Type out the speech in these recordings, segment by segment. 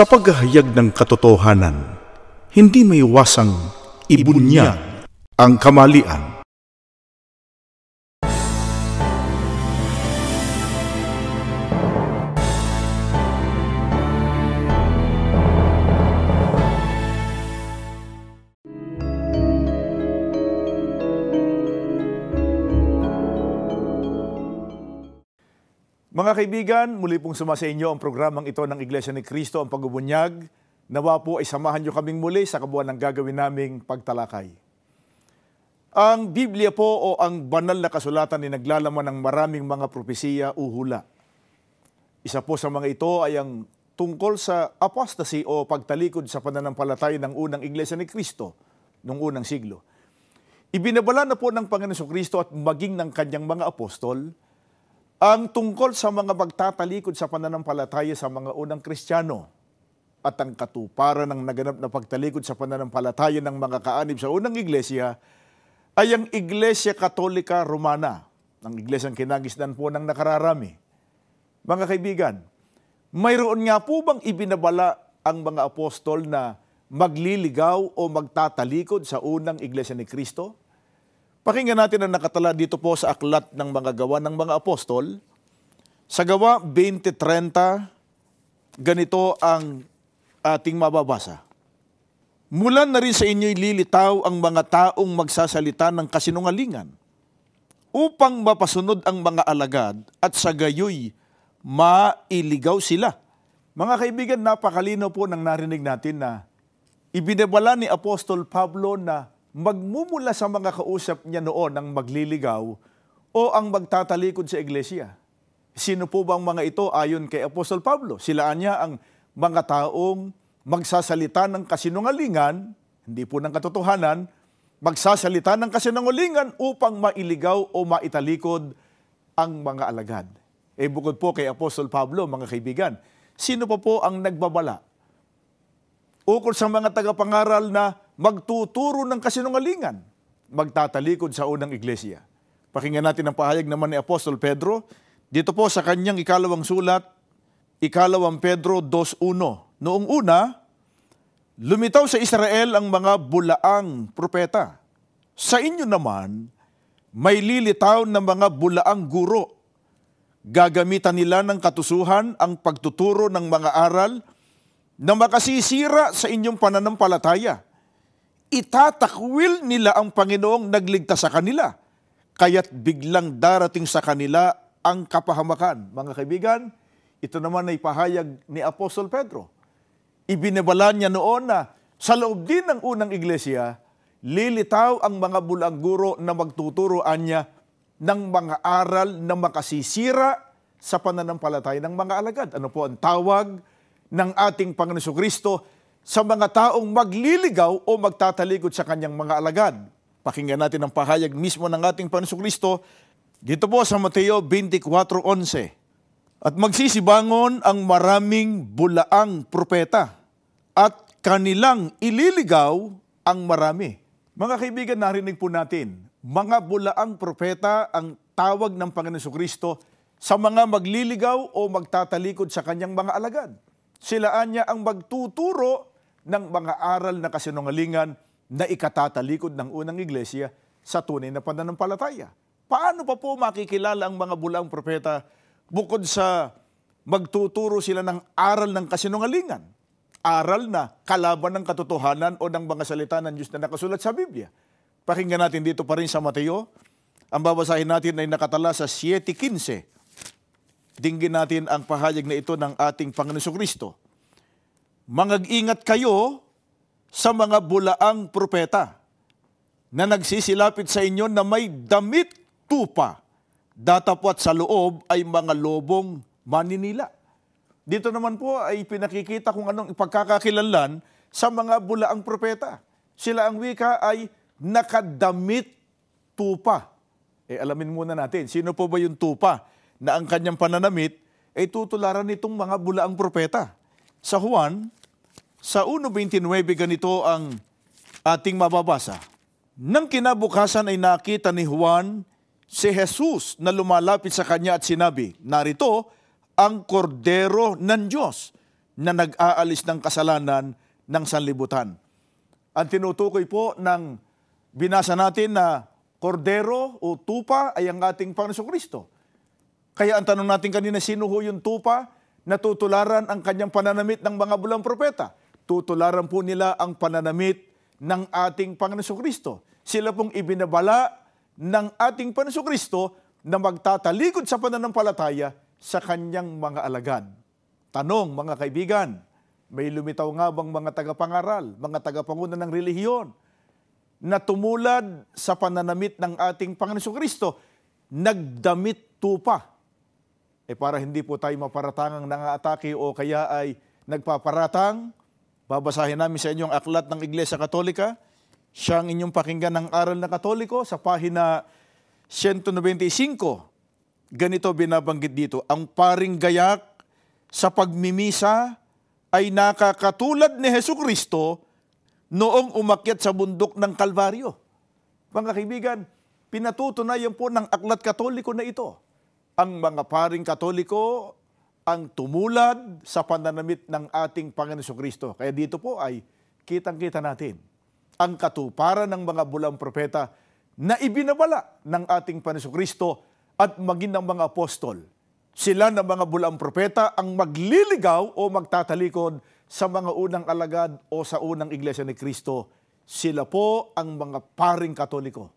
Sa paghahayag ng katotohanan, hindi may iwasang ibunyag ang kamalian. Mga kaibigan, muli pong sumasa inyo ang programang ito ng Iglesia ni Cristo, ang pagbubunyag. Nawa po ay samahan nyo kaming muli sa kabuuan ng gagawin naming pagtalakay. Ang Biblia po o ang banal na kasulatan ay naglalaman ng maraming mga propesiya o hula. Isa po sa mga ito ay ang tungkol sa apostasy o pagtalikod sa pananampalataya ng unang Iglesia ni Cristo noong unang siglo. Ibinabala na po ng Panginoon Kristo at maging ng kanyang mga apostol ang tungkol sa mga magtatalikod sa pananampalataya sa mga unang Kristiyano at ang katuparan ng naganap na pagtalikod sa pananampalataya ng mga kaanib sa unang iglesia ay ang Iglesia Katolika Romana, ang iglesyang kinagisdan po ng nakararami. Mga kaibigan, mayroon nga po bang ibinabala ang mga apostol na magliligaw o magtatalikod sa unang iglesia ni Kristo? Pakinggan natin ang nakatala dito po sa aklat ng mga gawa ng mga apostol. Sa gawa 20.30, ganito ang ating mababasa. Mula na rin sa inyo'y lilitaw ang mga taong magsasalita ng kasinungalingan upang mapasunod ang mga alagad at sa gayoy mailigaw sila. Mga kaibigan, napakalino po nang narinig natin na ibinabala ni Apostol Pablo na magmumula sa mga kausap niya noon ang magliligaw o ang magtatalikod sa iglesia. Sino po bang mga ito ayon kay Apostol Pablo? Sila niya ang mga taong magsasalita ng kasinungalingan, hindi po ng katotohanan, magsasalita ng kasinungalingan upang mailigaw o maitalikod ang mga alagad. Eh bukod po kay Apostol Pablo, mga kaibigan, sino pa po ang nagbabala? Ukol sa mga tagapangaral na magtuturo ng kasinungalingan, magtatalikod sa unang iglesia. Pakinggan natin ang pahayag naman ni Apostol Pedro. Dito po sa kanyang ikalawang sulat, ikalawang Pedro 2.1. Noong una, lumitaw sa Israel ang mga bulaang propeta. Sa inyo naman, may lilitaw na mga bulaang guro. Gagamitan nila ng katusuhan ang pagtuturo ng mga aral na makasisira sa inyong pananampalataya. Itatakwil nila ang Panginoong nagligtas sa kanila, kaya't biglang darating sa kanila ang kapahamakan. Mga kaibigan, ito naman ay pahayag ni Apostol Pedro. Ibinabala niya noon na sa loob din ng unang iglesia, lilitaw ang mga bulang guro na magtuturoan niya ng mga aral na makasisira sa pananampalataya ng mga alagad. Ano po ang tawag ng ating Panginoon Kristo sa mga taong magliligaw o magtatalikod sa kanyang mga alagad? Pakinggan natin ang pahayag mismo ng ating Panginoon Kristo dito po sa Mateo 24.11. At magsisibangon ang maraming bulaang propeta at kanilang ililigaw ang marami. Mga kaibigan, narinig po natin, mga bulaang propeta ang tawag ng Panginoon Kristo sa mga magliligaw o magtatalikod sa kanyang mga alagad. Silaan niya ang magtuturo ng mga aral na kasinungalingan na ikatatalikod ng unang iglesia sa tunay na pananampalataya. Paano pa po makikilala ang mga bulaang propeta bukod sa magtuturo sila ng aral ng kasinungalingan? Aral na kalaban ng katotohanan o ng mga salita ng Diyos na nakasulat sa Biblia. Pakinggan natin dito pa rin sa Mateo. Ang babasahin natin ay nakatala sa 7.15. Dinggin natin ang pahayag na ito ng ating Panginoon Kristo. Mangag-ingat kayo sa mga bulaang propeta na nagsisilapit sa inyo na may damit tupa, datapwat sa loob ay mga lobong maninila. Dito naman po ay pinakikita kung anong ipagkakakilanlan sa mga bulaang propeta. Sila ang wika ay nakadamit tupa. Eh alamin muna natin, sino po ba yung tupa na ang kanyang pananamit ay tutularan nitong mga bulaang propeta? Sa Juan, sa 1.29 ganito ang ating mababasa. Nang kinabukasan ay nakita ni Juan si Jesus na lumalapit sa kanya at sinabi, Narito ang kordero ng Diyos na nag-aalis ng kasalanan ng sanlibutan. Ang tinutukoy po ng binasa natin na kordero o tupa ay ang ating Panginoon Kristo. Kaya ang tanong natin kanina, sino ho yung tupa? Natutularan ang kanyang pananamit ng mga bulang propeta. Tutularan po nila ang pananamit ng ating Panginoon Kristo. Sila pong ibinabala ng ating Panginoon Kristo na magtatalikod sa pananampalataya sa kanyang mga alagad. Tanong mga kaibigan, may lumitaw nga bang mga tagapangaral, mga tagapanguna ng relihiyon na tumulad sa pananamit ng ating Panginoon Kristo, nagdamit tupa. Eh para hindi po tayo maparatangang nangaatake o kaya ay nagpaparatang, babasahin namin sa inyong aklat ng Iglesia Katolika, siyang inyong pakinggan ng aral na Katoliko sa pahina 195 ganito binabanggit dito, ang paring gayak sa pagmimisa ay nakakatulad ni Heso Kristo noong umakyat sa bundok ng Kalbaryo. Mga kaibigan, pinatutunayan po ng aklat katoliko na ito. Ang mga paring katoliko ang tumulad sa pananamit ng ating Panginoon Kristo. Kaya dito po ay kitang-kita natin ang katuparan ng mga bulang propeta na ibinabala ng ating Panginoon Kristo at maging ng mga apostol. Sila ng mga bulang propeta ang magliligaw o magtatalikod sa mga unang alagad o sa unang iglesia ni Kristo. Sila po ang mga paring katoliko.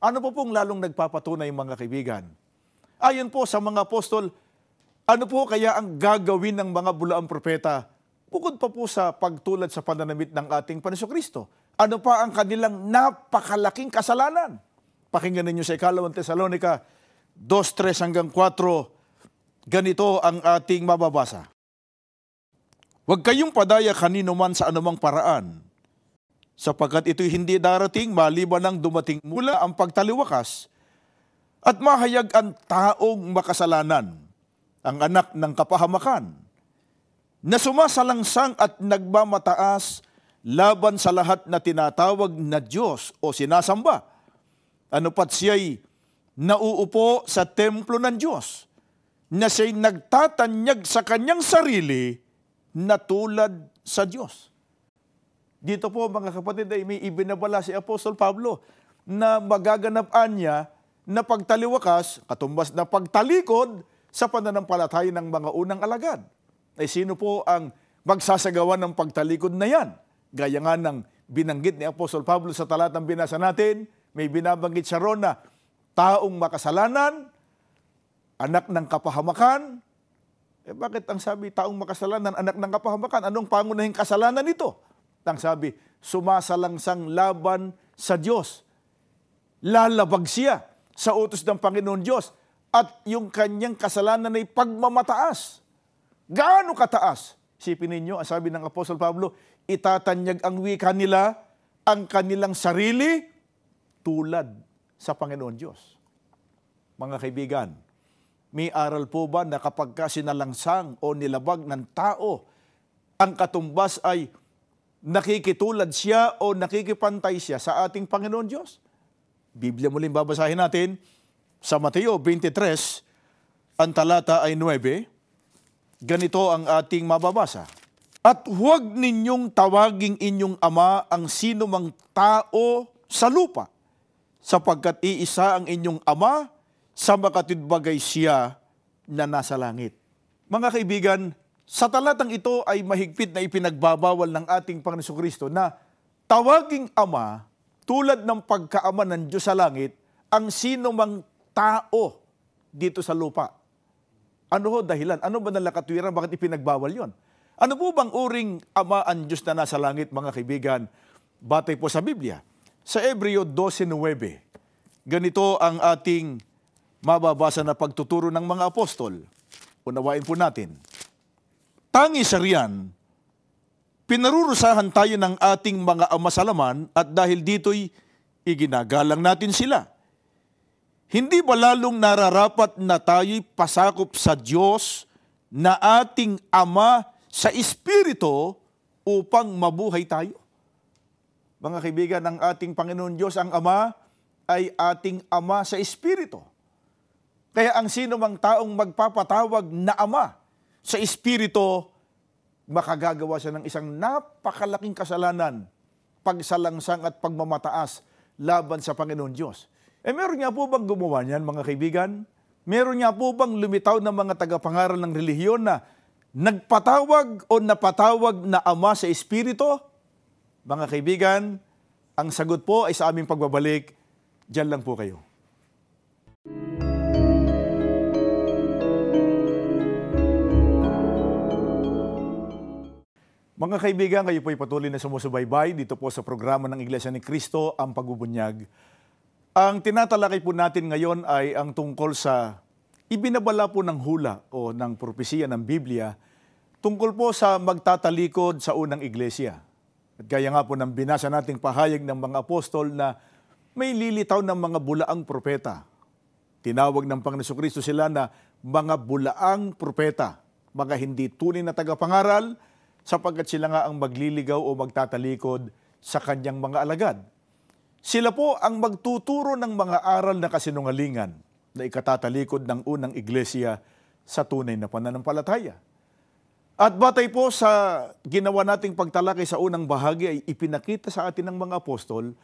Ano po pong lalong nagpapatunay mga kaibigan? Ayon po sa mga apostol, ano po kaya ang gagawin ng mga bulaang propeta bukod pa po sa pagtulad sa pananamit ng ating Paniso Kristo? Ano pa ang kanilang napakalaking kasalanan? Pakinggan ninyo sa ikalawang Tesalonika 2.3 hanggang 4, ganito ang ating mababasa. Huwag kayong padaya kanino man sa anumang paraan, sapagkat ito'y hindi darating maliban ng dumating mula ang pagtaliwakas at mahayag ang taong makasalanan, ang anak ng kapahamakan, na sumasalangsang at nagmamataas laban sa lahat na tinatawag na Diyos o sinasamba. Ano pat siya'y nauupo sa templo ng Diyos na siya'y nagtatanyag sa kanyang sarili na tulad sa Diyos. Dito po mga kapatid ay may ibinabala si Apostol Pablo na magaganapan niya na pagtaliwakas, katumbas na pagtalikod sa pananampalataya ng mga unang alagad. Ay sino po ang magsasagawa ng pagtalikod na yan? Gaya nga ng binanggit ni Apostol Pablo sa talatang binasa natin, may binabanggit siya ron na taong makasalanan, anak ng kapahamakan. Eh bakit ang sabi taong makasalanan, anak ng kapahamakan? Anong pangunahing kasalanan nito? Ang sabi, sumasalangsang laban sa Diyos. Lalabag siya sa utos ng Panginoon Diyos at yung kanyang kasalanan ay pagmamataas. Gaano kataas? Sipin ninyo, ang sabi ng Apostol Pablo, itatanyag ang wika nila, ang kanilang sarili, tulad sa Panginoon Diyos. Mga kaibigan, may aral po ba na kapag ka sinalangsang o nilabag ng tao, ang katumbas ay nakikitulad siya o nakikipantay siya sa ating Panginoon Diyos? Biblia muling babasahin natin sa Mateo 23, ang talata ay 9, ganito ang ating mababasa. At huwag ninyong tawaging inyong ama ang sino mang tao sa lupa sapagkat iisa ang inyong ama sa makatidbagay siya na nasa langit. Mga kaibigan, sa talatang ito ay mahigpit na ipinagbabawal ng ating Panginoon Kristo na tawaging ama tulad ng pagkaama ng Diyos sa langit ang sino mang tao dito sa lupa. Ano ho dahilan? Ano ba nalakatwiran? Bakit ipinagbawal yon? Ano po bang uring ama ang Diyos na nasa langit, mga kaibigan? Batay po sa Biblia. Sa Ebreo 12.9, ganito ang ating mababasa na pagtuturo ng mga apostol. Unawain po natin. Tangi sa riyan, pinarurusahan tayo ng ating mga ama at dahil dito'y iginagalang natin sila. Hindi ba lalong nararapat na tayo'y pasakop sa Diyos na ating Ama sa Espiritu upang mabuhay tayo? Mga kaibigan, ang ating Panginoon Diyos, ang Ama, ay ating Ama sa Espiritu. Kaya ang sino mang taong magpapatawag na Ama sa Espiritu, makagagawa siya ng isang napakalaking kasalanan, pagsalangsang at pagmamataas laban sa Panginoon Diyos. Eh meron nga po bang gumawa niyan mga kaibigan? Meron nga po bang lumitaw ng mga tagapangaral ng relihiyon na nagpatawag o napatawag na Ama sa Espiritu? Mga kaibigan, ang sagot po ay sa aming pagbabalik. Diyan lang po kayo. Mga kaibigan, kayo po ay patuloy na sumusubaybay dito po sa programa ng Iglesia ni Cristo, ang pagbubunyag. Ang tinatalakay po natin ngayon ay ang tungkol sa ibinabala po ng hula o ng propesiya ng Biblia tungkol po sa magtatalikod sa unang iglesia. At gaya nga po ng binasa nating pahayag ng mga apostol na may lilitaw ng mga bulaang propeta. Tinawag ng Panginoon Kristo sila na mga bulaang propeta, mga hindi tunay na tagapangaral, sapagkat sila nga ang magliligaw o magtatalikod sa kanyang mga alagad. Sila po ang magtuturo ng mga aral na kasinungalingan na ikatatalikod ng unang iglesia sa tunay na pananampalataya. At batay po sa ginawa nating pagtalakay sa unang bahagi ay ipinakita sa atin ng mga apostol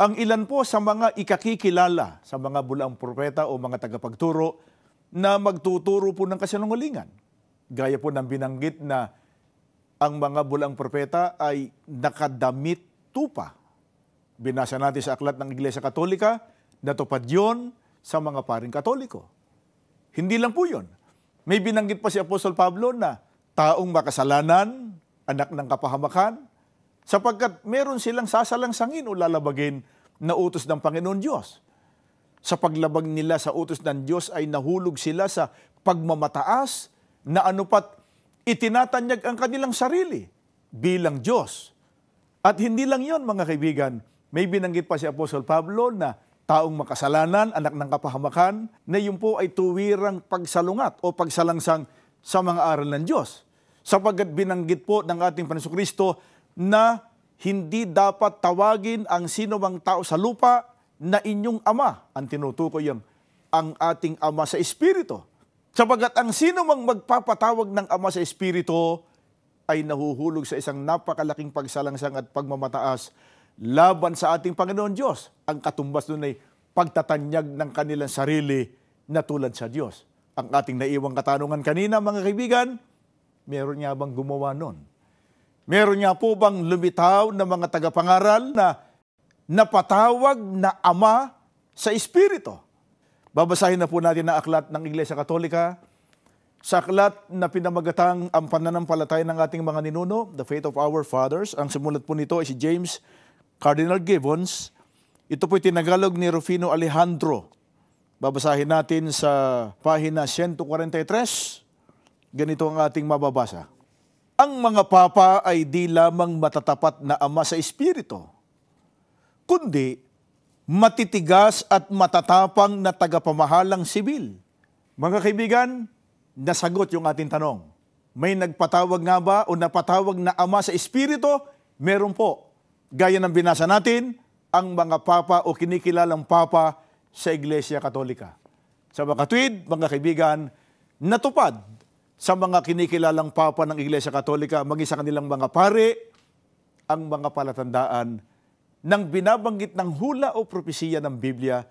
ang ilan po sa mga ikakikilala sa mga bulaang propeta o mga tagapagturo na magtuturo po ng kasinungalingan. Gaya po ng binanggit na ang mga bulang propeta ay nakadamit tupa. Binasa natin sa aklat ng Iglesia Katolika, natupad yon sa mga paring katoliko. Hindi lang po yon. May binanggit pa si Apostol Pablo na taong makasalanan, anak ng kapahamakan, sapagkat meron silang sasalangsangin o lalabagin na utos ng Panginoon Diyos. Sa paglabag nila sa utos ng Diyos ay nahulog sila sa pagmamataas na anupat itinatanyag ang kanilang sarili bilang Diyos. At hindi lang yon mga kaibigan, may binanggit pa si Apostol Pablo na taong makasalanan, anak ng kapahamakan, na yun po ay tuwirang pagsalungat o pagsalangsang sa mga aral ng Diyos. Sapagkat binanggit po ng ating Panginoon Kristo na hindi dapat tawagin ang sino mang tao sa lupa na inyong ama. Ang tinutukoy yung ang ating ama sa Espiritu. Sapagat ang sino mang magpapatawag ng Ama sa Espiritu ay nahuhulog sa isang napakalaking pagsalangsang at pagmamataas laban sa ating Panginoon Diyos. Ang katumbas doon ay pagtatanyag ng kanilang sarili na tulad sa Diyos. Ang ating naiwang katanungan kanina, mga kaibigan, meron niya bang gumawa nun? Meron niya po bang lumitaw na mga tagapangaral na napatawag na Ama sa Espiritu? Babasahin na po natin ang aklat ng Iglesia Katolika. Sa aklat na pinamagatang ang pananampalataya ng ating mga ninuno, The Faith of Our Fathers. Ang simulat po nito ay si James Cardinal Gibbons. Ito po tinagalog ni Rufino Alejandro. Babasahin natin sa pahina 143. Ganito ang ating mababasa. Ang mga papa ay di lamang matatapat na ama sa espiritu, kundi matitigas at matatapang na tagapamahalang sibil. Mga kaibigan, nasagot yung ating tanong. May nagpatawag nga ba o napatawag na ama sa Espiritu? Meron po. Gaya ng binasa natin, ang mga papa o kinikilalang papa sa Iglesia Katolika. Sa mga katwid, mga kaibigan, natupad sa mga kinikilalang papa ng Iglesia Katolika, maging kanilang mga pare, ang mga palatandaan nang binabanggit ng hula o propesiya ng Biblia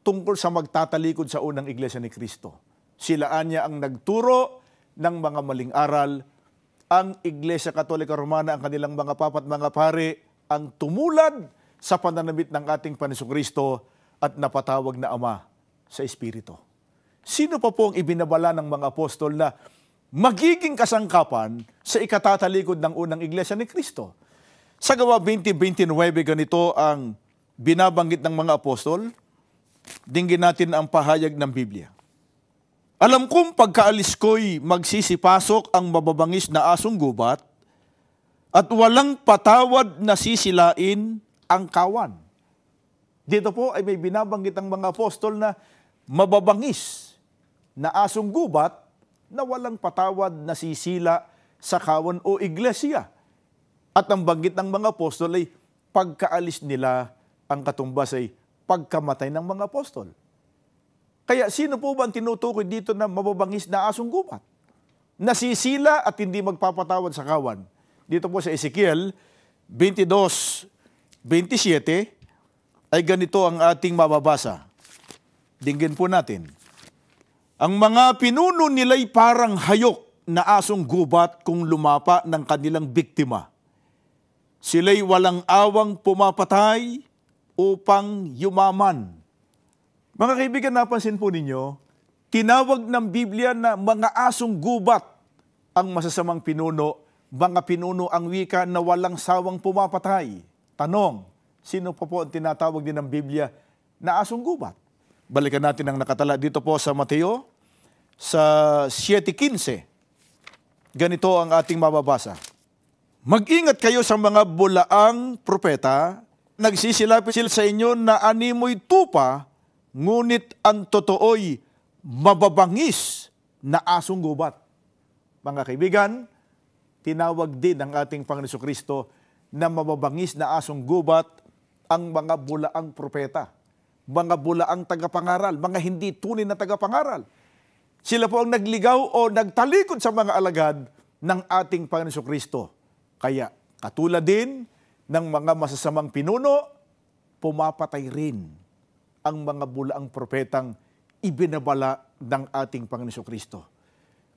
tungkol sa magtatalikod sa unang iglesia ni Kristo. Sila anya ang nagturo ng mga maling aral. Ang Iglesia Katolika Romana, ang kanilang mga papat mga pare, ang tumulad sa pananamit ng ating Kristo at napatawag na Ama sa Espiritu. Sino pa po ang ibinabala ng mga apostol na magiging kasangkapan sa ikatatalikod ng unang iglesia ni Kristo? Sa gawa 20-29, ganito ang binabanggit ng mga apostol. Dinggin natin ang pahayag ng Biblia. Alam kong pagkaalis ko'y magsisipasok ang mababangis na asong gubat at walang patawad na sisilain ang kawan. Dito po ay may binabanggit ang mga apostol na mababangis na asong gubat na walang patawad na sisila sa kawan o iglesia. At ang banggit ng mga apostol ay pagkaalis nila ang katumbas ay pagkamatay ng mga apostol. Kaya sino po ba ang tinutukoy dito na mababangis na asong gubat? nasisila at hindi magpapatawad sa kawan. Dito po sa Ezekiel 22, 27, ay ganito ang ating mababasa. Dinggin po natin. Ang mga pinuno nila'y parang hayok na asong gubat kung lumapa ng kanilang biktima. Sila'y walang awang pumapatay upang yumaman. Mga kaibigan, napansin po ninyo, tinawag ng Biblia na mga asong gubat ang masasamang pinuno, mga pinuno ang wika na walang sawang pumapatay. Tanong, sino pa po ang tinatawag din ng Biblia na asong gubat? Balikan natin ang nakatala dito po sa Mateo, sa 7.15. Ganito ang ating mababasa. Mag-ingat kayo sa mga bulaang propeta, nagsisilapit sila sa inyo na animoy tupa, ngunit ang totoo'y mababangis na asong gubat. Mga kaibigan, tinawag din ng ating Panginoon Kristo na mababangis na asong gubat ang mga bulaang propeta, mga bulaang tagapangaral, mga hindi tunay na tagapangaral. Sila po ang nagligaw o nagtalikod sa mga alagad ng ating Panginoon Kristo. Kaya katulad din ng mga masasamang pinuno, pumapatay rin ang mga bulaang propetang ibinabala ng ating Panginoon Kristo.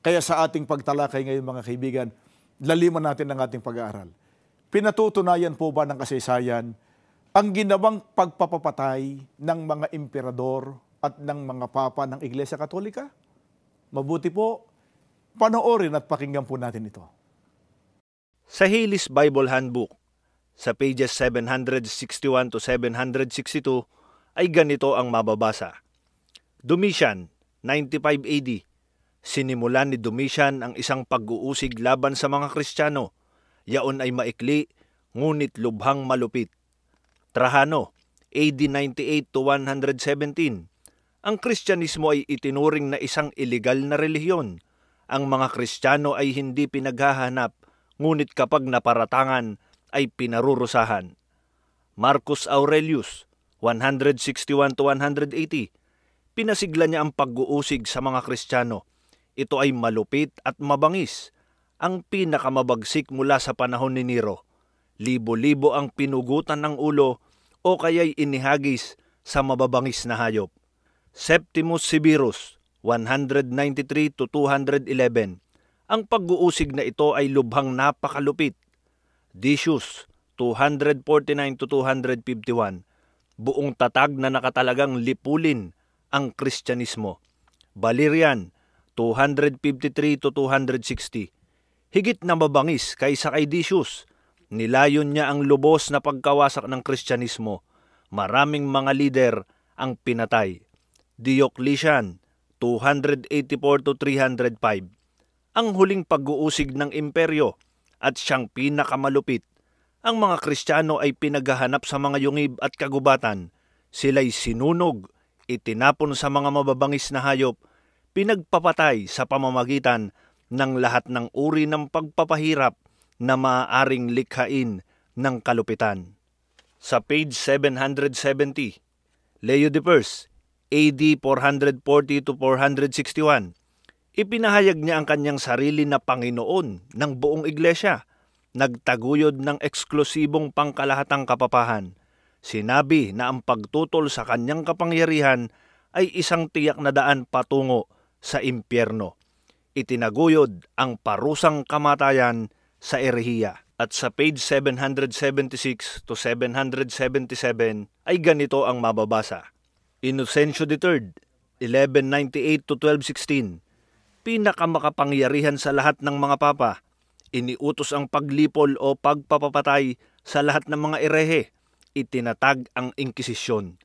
Kaya sa ating pagtalakay ngayon mga kaibigan, laliman natin ang ating pag-aaral. Pinatutunayan po ba ng kasaysayan ang ginawang pagpapapatay ng mga emperador at ng mga papa ng Iglesia Katolika? Mabuti po, panoorin at pakinggan po natin ito. Sa Hillis Bible Handbook, sa pages 761 to 762, ay ganito ang mababasa. Domitian, 95 AD, sinimulan ni Domitian ang isang pag-uusig laban sa mga Kristiyano. Yaon ay maikli, ngunit lubhang malupit. Trajano, AD 98 to 117, ang Kristyanismo ay itinuring na isang ilegal na relihiyon. Ang mga Kristiyano ay hindi pinaghahanap, ngunit kapag naparatangan ay pinarurusahan. Marcus Aurelius, 161 to 180, pinasigla niya ang pag-uusig sa mga Kristiyano. Ito ay malupit at mabangis, ang pinakamabagsik mula sa panahon ni Nero. Libo-libo ang pinugutan ng ulo o kaya'y inihagis sa mababangis na hayop. Septimus Severus, 193 to 211. Ang pag-uusig na ito ay lubhang napakalupit. Decius, 249 to 251. Buong tatag na nakatalagang lipulin ang Kristyanismo. Valerian, 253 to 260. Higit na mabangis kaysa kay Decius. Nilayon niya ang lubos na pagkawasak ng Kristyanismo. Maraming mga lider ang pinatay. Diocletian, 284 to 305. Ang huling pag-uusig ng imperyo at siyang pinakamalupit. Ang mga Kristiyano ay pinaghahanap sa mga yungib at kagubatan. Sila'y sinunog, itinapon sa mga mababangis na hayop, pinagpapatay sa pamamagitan ng lahat ng uri ng pagpapahirap na maaaring likhain ng kalupitan. Sa page 770, Leo de Pers, AD 440 to 461, ipinahayag niya ang kanyang sarili na Panginoon ng buong iglesia, nagtaguyod ng eksklusibong pangkalahatang kapapahan. Sinabi na ang pagtutol sa kanyang kapangyarihan ay isang tiyak na daan patungo sa impyerno. Itinaguyod ang parusang kamatayan sa erehiya. At sa page 776 to 777 ay ganito ang mababasa. Inocencio III, 1198 to 1216, pinakamakapangyarihan sa lahat ng mga papa, iniutos ang paglipol o pagpapapatay sa lahat ng mga erehe, itinatag ang Inkisisyon.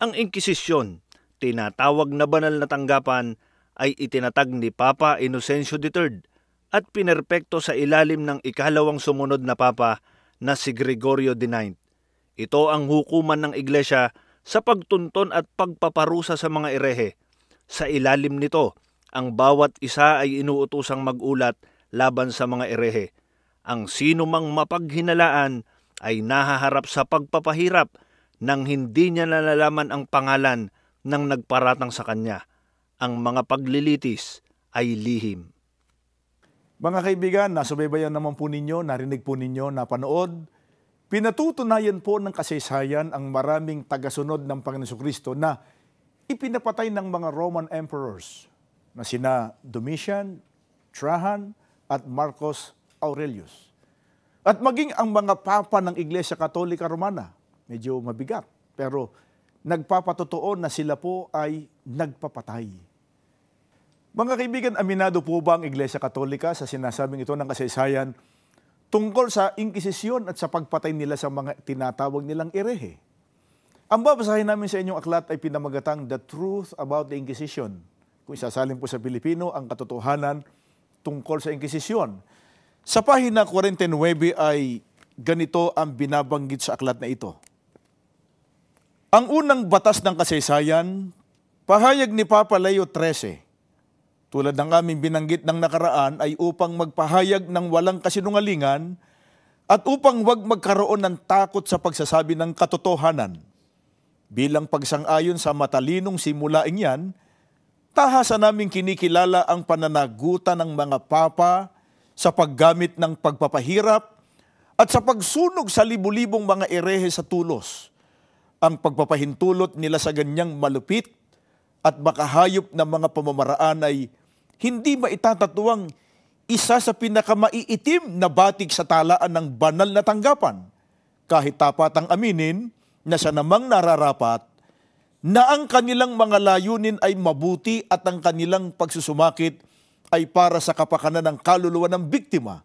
Ang Inkisisyon, tinatawag na banal na tanggapan, ay itinatag ni Papa Inocencio III at pinerpekto sa ilalim ng ikalawang sumunod na Papa na si Gregorio IX. Ito ang hukuman ng Iglesia sa pagtunton at pagpaparusa sa mga erehe. Sa ilalim nito, ang bawat isa ay inuutusang magulat laban sa mga erehe. Ang sino mang mapaghinalaan ay nahaharap sa pagpapahirap nang hindi niya nalalaman ang pangalan ng nagparatang sa kanya. Ang mga paglilitis ay lihim. Mga kaibigan, nasubaybayan naman po ninyo, narinig po ninyo, napanood, pinatutunayan po ng kasaysayan ang maraming tagasunod ng Panginoon Kristo na ipinapatay ng mga Roman emperors na sina Domitian, Trajan, at Marcos Aurelius. At maging ang mga papa ng Iglesia Katolika Romana, medyo mabigat, pero nagpapatotoo na sila po ay nagpapatay. Mga kaibigan, aminado po ba ang Iglesia Katolika sa sinasabing ito ng kasaysayan tungkol sa inkisisyon at sa pagpatay nila sa mga tinatawag nilang erehe? Ang babasahin namin sa inyong aklat ay pinamagatang The Truth About the Inquisition. Kung isasalin po sa Pilipino, ang katotohanan tungkol sa Inkisisyon. Sa pahina 49 ay ganito ang binabanggit sa aklat na ito. Ang unang batas ng kasaysayan, pahayag ni Papa Leo XIII, tulad ng aming binanggit ng nakaraan ay upang magpahayag ng walang kasinungalingan at upang huwag magkaroon ng takot sa pagsasabi ng katotohanan. Bilang pagsang-ayon sa matalinong simulaing yan, tahasa naming kinikilala ang pananagutan ng mga papa sa paggamit ng pagpapahirap at sa pagsunog sa libu-libong mga erehe sa tulos. Ang pagpapahintulot nila sa ganyang malupit at makahayop na mga pamamaraan ay hindi maitatatuwang isa sa pinakamaiitim na batik sa talaan ng banal na tanggapan. Kahit tapat ang aminin na siya namang nararapat na ang kanilang mga layunin ay mabuti at ang kanilang pagsusumakit ay para sa kapakanan ng kaluluwa ng biktima.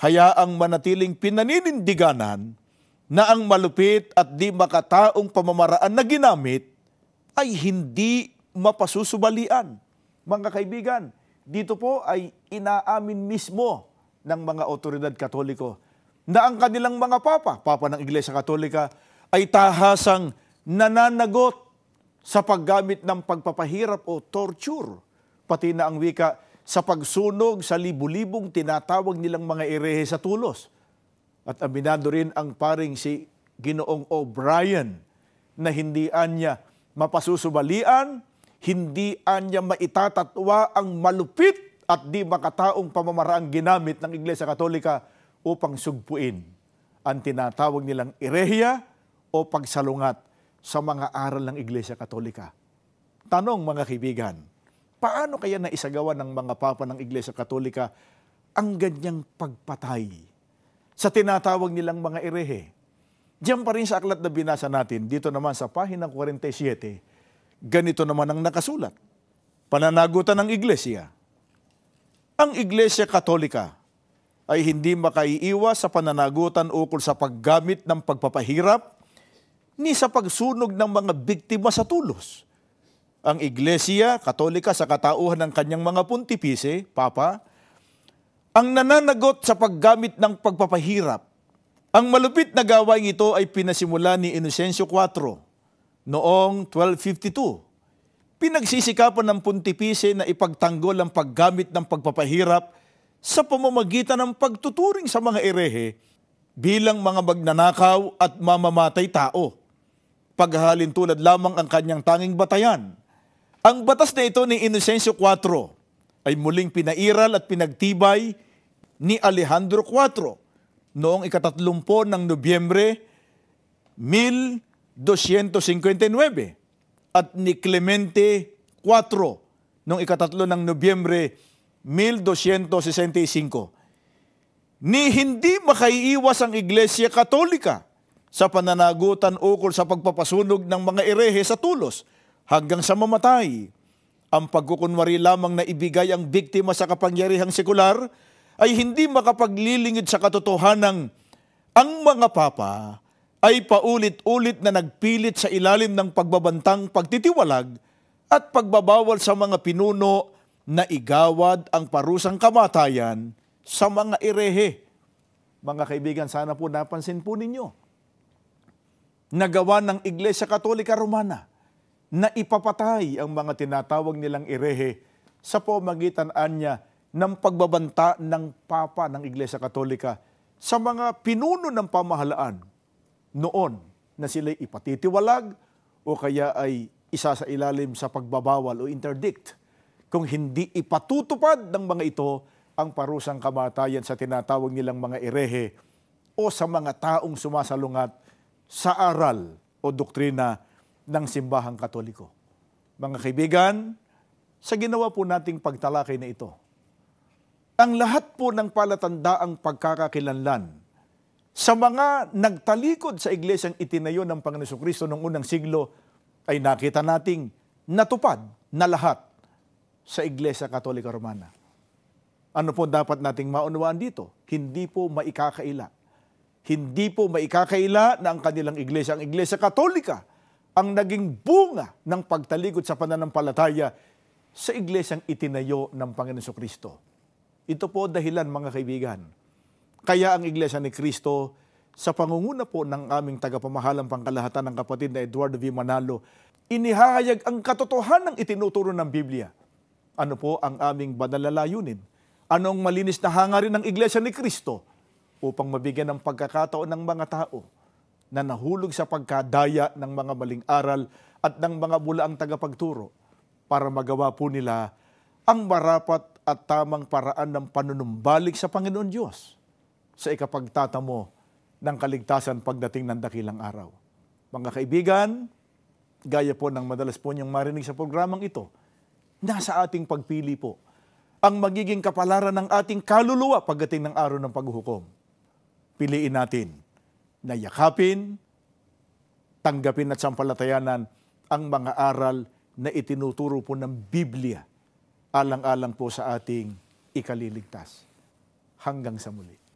Hayaang manatiling pinaninindiganan na ang malupit at di makataong pamamaraan na ginamit ay hindi mapasusubalian. Mga kaibigan, dito po ay inaamin mismo ng mga otoridad katoliko na ang kanilang mga papa, papa ng Iglesia Katolika, ay tahasang nananagot sa paggamit ng pagpapahirap o torture, pati na ang wika sa pagsunog sa libu-libong tinatawag nilang mga erehe sa tulos. At aminado rin ang paring si Ginoong O'Brien na hindi anya mapasusubalian hindi anya maitatatwa ang malupit at di makataong pamamaraang ginamit ng Iglesia Katolika upang sugpuin ang tinatawag nilang irehiya o pagsalungat sa mga aral ng Iglesia Katolika. Tanong mga kaibigan, paano kaya naisagawa ng mga papa ng Iglesia Katolika ang ganyang pagpatay sa tinatawag nilang mga erehe? Diyan pa rin sa aklat na binasa natin, dito naman sa pahina 47, Ganito naman ang nakasulat. Pananagutan ng iglesia. Ang iglesia katolika ay hindi makaiiwas sa pananagutan ukol sa paggamit ng pagpapahirap ni sa pagsunog ng mga biktima sa tulos. Ang iglesia katolika sa katauhan ng kanyang mga puntipise, Papa, ang nananagot sa paggamit ng pagpapahirap. Ang malupit na gawain ito ay pinasimula ni Inocencio IV noong 1252. Pinagsisikapan ng Pontifice na ipagtanggol ang paggamit ng pagpapahirap sa pamamagitan ng pagtuturing sa mga erehe bilang mga magnanakaw at mamamatay tao. Paghalin tulad lamang ang kanyang tanging batayan. Ang batas na ito ni Inocencio IV ay muling pinairal at pinagtibay ni Alejandro IV noong ikatatlumpo ng Nobyembre 1000 259 at ni Clemente IV noong ikatatlo ng Nobyembre 1265. Ni hindi makaiiwas ang Iglesia Katolika sa pananagutan ukol sa pagpapasunog ng mga erehe sa tulos hanggang sa mamatay. Ang pagkukunwari lamang na ibigay ang biktima sa kapangyarihang sekular ay hindi makapaglilingid sa katotohanan ang mga papa ay paulit-ulit na nagpilit sa ilalim ng pagbabantang pagtitiwalag at pagbabawal sa mga pinuno na igawad ang parusang kamatayan sa mga irehe. Mga kaibigan, sana po napansin po ninyo. Nagawa ng Iglesia Katolika Romana na ipapatay ang mga tinatawag nilang irehe sa pamagitan anya ng pagbabanta ng Papa ng Iglesia Katolika sa mga pinuno ng pamahalaan noon na sila'y ipatitiwalag o kaya ay isa sa ilalim sa pagbabawal o interdict. Kung hindi ipatutupad ng mga ito ang parusang kamatayan sa tinatawag nilang mga erehe o sa mga taong sumasalungat sa aral o doktrina ng simbahang katoliko. Mga kaibigan, sa ginawa po nating pagtalakay na ito, ang lahat po ng palatandaang pagkakakilanlan sa mga nagtalikod sa iglesyang itinayo ng Panginoon Kristo noong unang siglo ay nakita nating natupad na lahat sa Iglesia Katolika Romana. Ano po dapat nating maunawaan dito? Hindi po maikakaila. Hindi po maikakaila na ang kanilang iglesia, ang Iglesia Katolika, ang naging bunga ng pagtalikod sa pananampalataya sa iglesyang itinayo ng Panginoon Kristo. Ito po dahilan mga kaibigan. Kaya ang Iglesia ni Kristo sa pangunguna po ng aming tagapamahalang pangkalahatan ng kapatid na Eduardo V. Manalo, inihahayag ang katotohanan ng itinuturo ng Biblia. Ano po ang aming banal na layunin? Anong malinis na hangarin ng Iglesia ni Kristo upang mabigyan ng pagkakataon ng mga tao na nahulog sa pagkadaya ng mga maling aral at ng mga bulaang tagapagturo para magawa po nila ang marapat at tamang paraan ng panunumbalik sa Panginoon Diyos sa ikapagtatamo ng kaligtasan pagdating ng dakilang araw. Mga kaibigan, gaya po ng madalas po niyong marinig sa programang ito, nasa ating pagpili po ang magiging kapalaran ng ating kaluluwa pagdating ng araw ng paghuhukom. Piliin natin na yakapin, tanggapin at sampalatayanan ang mga aral na itinuturo po ng Biblia alang-alang po sa ating ikaliligtas. Hanggang sa muli.